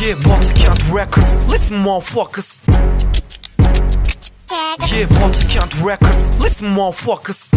Yeah, Baltic Records. Listen, motherfuckers. Yeah, Baltic Records. Listen, motherfuckers.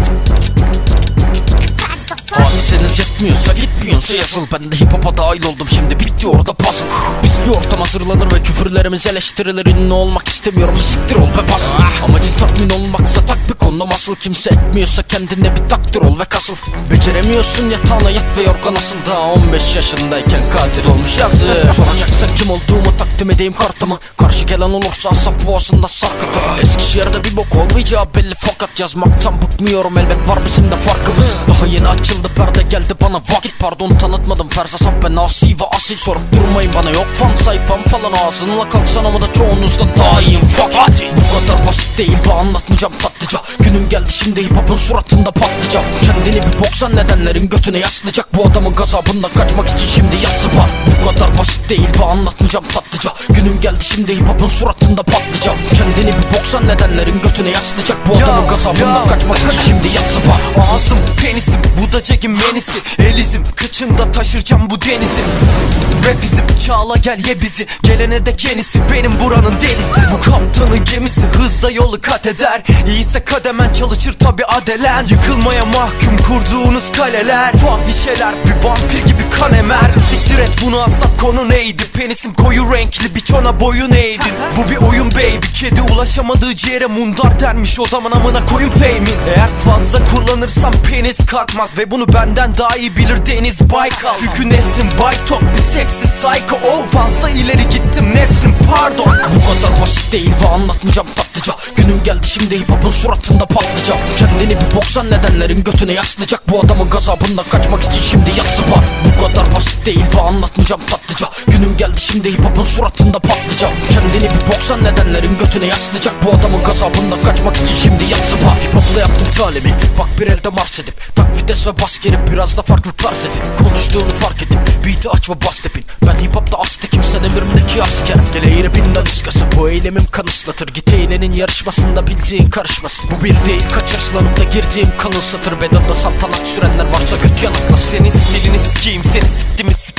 Hadiseniz yetmiyorsa gitmiyorsa yazıl Ben de hip hop'a dahil oldum şimdi bitti orada puzzle Biz bir ortam hazırlanır ve küfürlerimiz eleştirilir Ünlü olmak istemiyorum siktir ol be basıl Amacın tatmin olmaksa tak bir konu Asıl kimse etmiyorsa kendine bir takdir ol ve kasıl. Beceremiyorsun yatağına yat ve yorgan asıl. Daha 15 yaşındayken katil olmuş yazı Soracaksan kim olduğumu takdim edeyim kartımı Karşı gelen olursa asaf boğazında sarkıtır Eskişehir'de bir bok olmayacağı belli fakat yazmaktan bıkmıyorum. Elbet var bizim de farkımız. Daha yeni açıldı perde geldi bana vakit. Pardon tanıtmadım Ferza Saf ben asi ve asil. Sorup durmayın bana yok fan sayfam falan. Ağzınla kalksan ama da çoğunuzdan daha iyiyim. Hadi Bu kadar basit değil ve anlatmayacağım tatlıca Günüm geldi şimdi hip hop'un suratında patlayacak. Kendini bir boksan nedenlerin götüne yaslayacak. Bu adamın gazabından kaçmak için şimdi yat zıpar Bu kadar basit değil ve anlatmayacağım tatlıca. Günüm geldi şimdi hip hop'un suratında patlayacak. Kendini bir boksan nedenlerin götüne yaslayacak. Bu adamın gazabından kaçmak için şimdi yat zıpar Ağzım bu da Jack'in menisi. Elizim kıçında taşıracağım bu denizi Rap bizim çağla gel ye bizi. Gelene dek yenisi benim buranın delisi. Bu kaptanın gemisi hızla yolu kat eder. İyiyse kademen çalışır tabi adelen. Yıkılmaya mahkum kurduğunuz kaleler. Fahişeler bir vampir gibi kan emer. Siktir et bunu asla konu neydi? Penisim koyu renkli biçona boyun eğdin. Bu bir Kedi ulaşamadığı ciğere mundar dermiş. O zaman amına koyun fame'in Eğer fazla kullanırsam penis kalkmaz. Ve bunu benden daha iyi bilir Deniz Baykal. Çünkü Nesrin Baytok bir seksi psycho. Oh fazla ileri gittim Nesrin pardon. Bu kadar basit değil ve anlatmayacağım tatlıca Günüm geldi şimdi hip hop'un suratında patlayacak. Kendini bir boksan nedenlerin götüne yaslayacak. Bu adamın gazabından kaçmak için şimdi yat zıpar Bu kadar basit değil ve anlatmayacağım tatlıca Günüm geldi şimdi hip hop'un suratında patlayacak. Kendini bir boksan nedenlerin götüne yaslayacak. Bu adamın gazabından kaçmak için şimdi yat zıpar Hip hop'la yaptım talimi. Bak bir elde mars edip Tak vites ve bas gerip biraz da farklılıklar edin Konuştuğunu fark edip Beat'i aç ve bas tepin. Ben hip hop'ta aztekim sen emrimdeki asker. Gele rapinden ıskası Bu eylemim kan ıslatır. Git eğlenin yarışmasında bildiğin karışmasın. Bu bir değil kaç arslanıp da girdiğim kan ıslatır. Bedelde saltanat sürenler varsa göt yanaklasın. Senin stilini sikeyim seni siktimi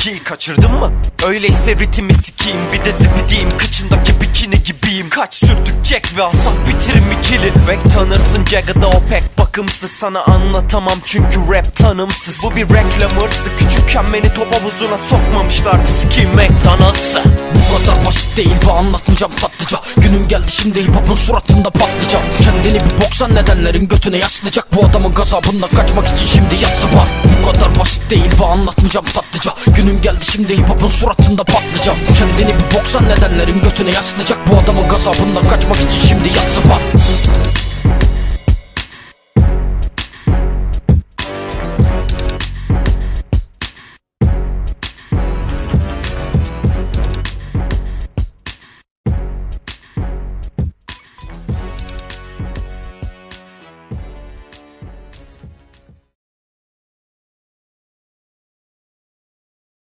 sikiyi kaçırdın mı? Öyleyse ritmi sikeyim bir de zibidiyim Kıçındaki bikini gibiyim. Kaç sürdük Jack ve asaf bitirim ikili Bek tanırsın Jagged'a o pek bakımsız. Sana anlatamam çünkü rap tanımsız. Bu bir reklam hırsı Küçükken beni top havuzuna sokmamışlardı Sikeyim McDonald's'ı Bu kadar basit değil ve anlatmayacağım tatlıca. Günüm geldi şimdi hip hop'un suratında patlayacak Kendini bir boksan nedenlerin götüne yaslayacak. Bu adamın gazabından kaçmak için şimdi yat zıpar Bu kadar basit değil ve anlatmayacağım tatlıca. Günüm geldi şimdi hip hop'un suratında patlayacak. Kendini bir boksan nedenlerin götüne yaslayacak. Bu adamın gazabından kaçmak için şimdi yat zıpar